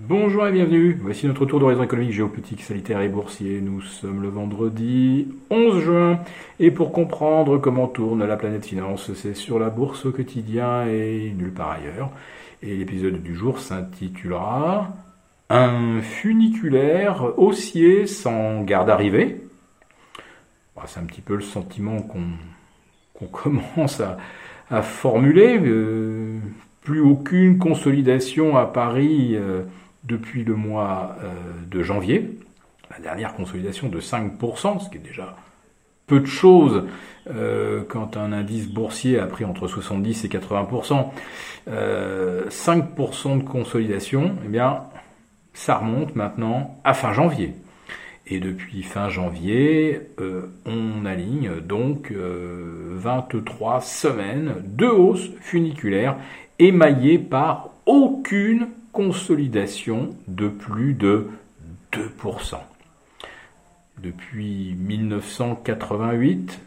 Bonjour et bienvenue. Voici notre tour d'horizon économique, géopolitique, sanitaire et boursier. Nous sommes le vendredi 11 juin et pour comprendre comment tourne la planète finance, c'est sur la bourse au quotidien et nulle part ailleurs. Et l'épisode du jour s'intitulera Un funiculaire haussier sans garde arrivée. C'est un petit peu le sentiment qu'on commence à, formuler. Euh, plus aucune consolidation à Paris. Euh, depuis le mois euh, de janvier. La dernière consolidation de 5%, ce qui est déjà peu de choses euh, quand un indice boursier a pris entre 70 et 80%. 5% euh, de consolidation, eh bien, ça remonte maintenant à fin janvier. Et depuis fin janvier, on aligne donc 23 semaines de hausse funiculaire émaillée par aucune consolidation de plus de 2%. Depuis 1988,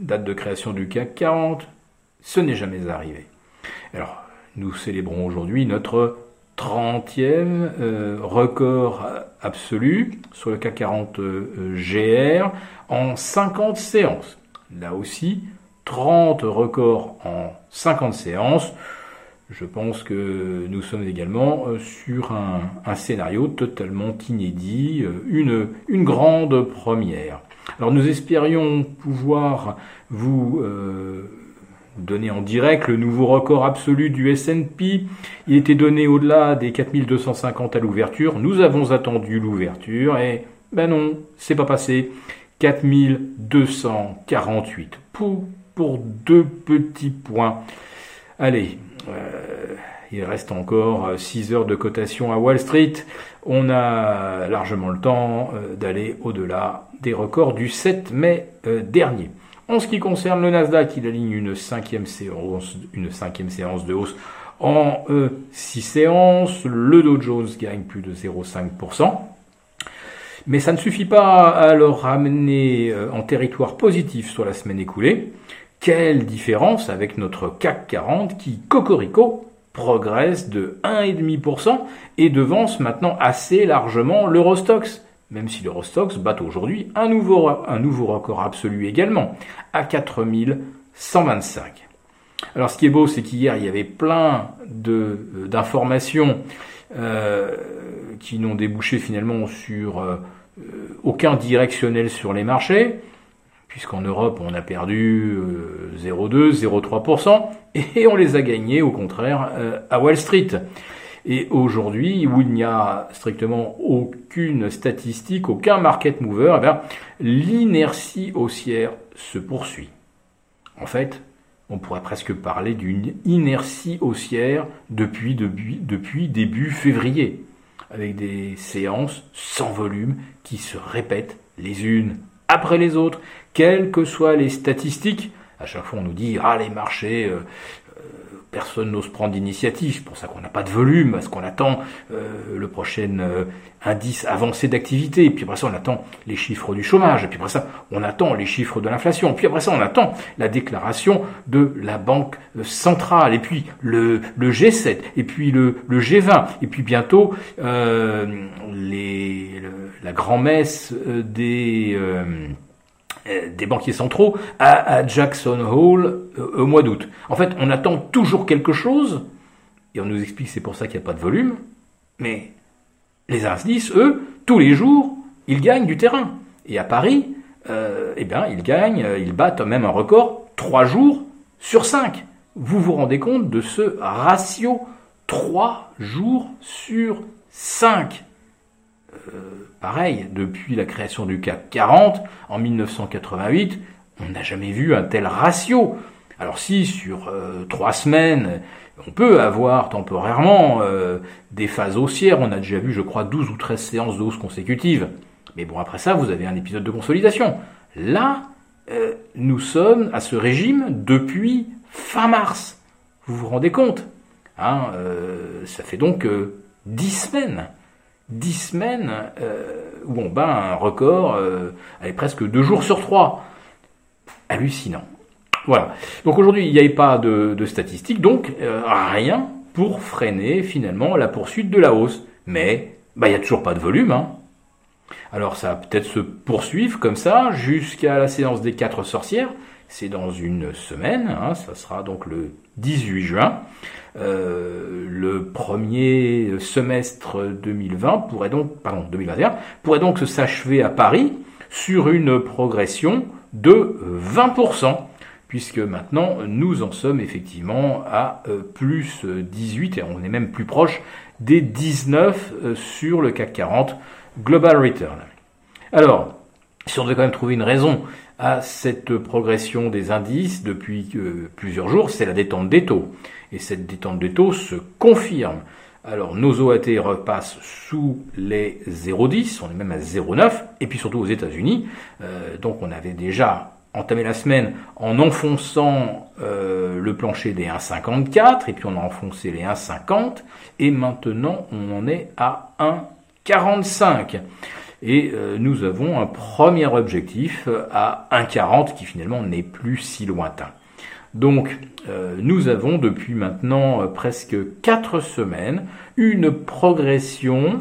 date de création du CAC 40, ce n'est jamais arrivé. Alors, nous célébrons aujourd'hui notre 30e euh, record absolu sur le CAC 40 euh, GR en 50 séances. Là aussi, 30 records en 50 séances. Je pense que nous sommes également euh, sur un, scénario totalement inédit, euh, une, une, grande première. Alors nous espérions pouvoir vous euh, donner en direct le nouveau record absolu du S&P. Il était donné au-delà des 4250 à l'ouverture. Nous avons attendu l'ouverture et ben non, c'est pas passé. 4248 pour, pour deux petits points. Allez, euh, il reste encore 6 heures de cotation à Wall Street. On a largement le temps euh, d'aller au-delà des records du 7 mai euh, dernier. En ce qui concerne le Nasdaq, il aligne une cinquième séance, une cinquième séance de hausse en 6 séances. Le Dow Jones gagne plus de 0,5%. Mais ça ne suffit pas à le ramener en territoire positif sur la semaine écoulée. Quelle différence avec notre CAC 40 qui, cocorico, progresse de 1,5% et devance maintenant assez largement l'Eurostox, même si l'Eurostox bat aujourd'hui un nouveau, un nouveau record absolu également, à 4125. Alors ce qui est beau, c'est qu'hier, il y avait plein euh, d'informations euh, qui n'ont débouché finalement sur euh, aucun directionnel sur les marchés puisqu'en Europe on a perdu 0,2, euh, 0,3%, et on les a gagnés au contraire euh, à Wall Street. Et aujourd'hui, où il n'y a strictement aucune statistique, aucun market mover, eh l'inertie haussière se poursuit. En fait, on pourrait presque parler d'une inertie haussière depuis début février, avec des séances sans volume qui se répètent les unes après les autres, quelles que soient les statistiques. À chaque fois, on nous dit ah les marchés, euh, personne n'ose prendre d'initiative. C'est pour ça qu'on n'a pas de volume, parce qu'on attend euh, le prochain indice avancé d'activité. Puis après ça, on attend les chiffres du chômage. Puis après ça, on attend les chiffres de l'inflation. Puis après ça, on attend la déclaration de la Banque centrale. Et puis le, le G7. Et puis le, le G20. Et puis bientôt les, la grand-messe des euh, des banquiers centraux à, Jackson Hole euh, au mois d'août. En fait, on attend toujours quelque chose, et on nous explique que c'est pour ça qu'il n'y a pas de volume, mais les indices, eux, tous les jours, ils gagnent du terrain. Et à Paris, euh, eh bien, ils gagnent, ils battent même un record trois jours sur cinq. Vous vous rendez compte de ce ratio trois jours sur cinq pareil, depuis la création du CAC 40 en 1988, on n'a jamais vu un tel ratio. Alors si sur euh, trois semaines, on peut avoir temporairement euh, des phases haussières, on a déjà vu je crois 12 ou 13 séances de consécutives. Mais bon après ça, vous avez un épisode de consolidation. Là, euh, nous sommes à ce régime depuis fin mars. Vous vous rendez compte hein, Ça fait donc 10 semaines. 10 semaines euh, où on bat un record euh, avec presque deux jours sur trois. Hallucinant. Voilà. Donc aujourd'hui, il n'y avait pas de, statistiques, donc euh, rien pour freiner finalement la poursuite de la hausse. mais bah, il n'y a toujours pas de volume. Hein. Alors ça va peut-être se poursuivre comme ça jusqu'à la séance des quatre sorcières. C'est dans une semaine, hein, ça sera donc le 18 juin. Euh, le premier semestre 2020 pourrait donc, pardon, 2021 pourrait donc s'achever à Paris sur une progression de 20%, puisque maintenant nous en sommes effectivement à euh, plus 18 et on est même plus proche des 19 euh, sur le CAC 40 Global Return. Alors, si on devait quand même trouver une raison à cette progression des indices depuis euh, plusieurs jours, c'est la détente des taux. Et cette détente des taux se confirme. Alors nos OAT repassent sous les 0,10, on est même à 0,9, et puis surtout aux États-Unis. Euh, donc on avait déjà entamé la semaine en enfonçant euh, le plancher des 1,54, et puis on a enfoncé les 1,50, et maintenant on en est à 1,45. Et euh, nous avons un premier objectif à 1,40 qui finalement n'est plus si lointain. Donc euh, nous avons depuis maintenant euh, presque 4 semaines une progression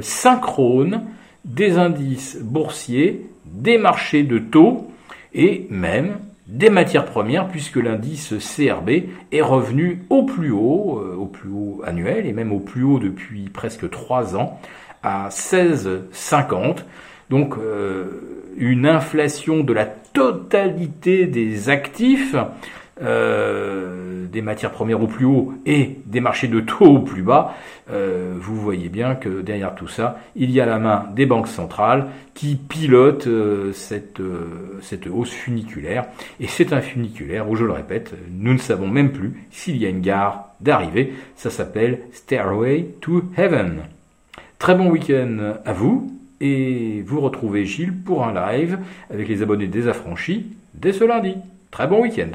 synchrone des indices boursiers, des marchés de taux et même des matières premières puisque l'indice CRB est revenu au plus haut, au plus haut annuel et même au plus haut depuis presque 3 ans à 16,50. Donc euh, une inflation de la totalité des actifs, euh, des matières premières au plus haut et des marchés de taux au plus bas. Euh, vous voyez bien que derrière tout ça, il y a la main des banques centrales qui pilotent cette, cette hausse funiculaire. Et c'est un funiculaire où, je le répète, nous ne savons même plus s'il y a une gare d'arrivée. Ça s'appelle Stairway to Heaven. Très bon week-end à vous et vous retrouvez Gilles pour un live avec les abonnés désaffranchis dès ce lundi. Très bon week-end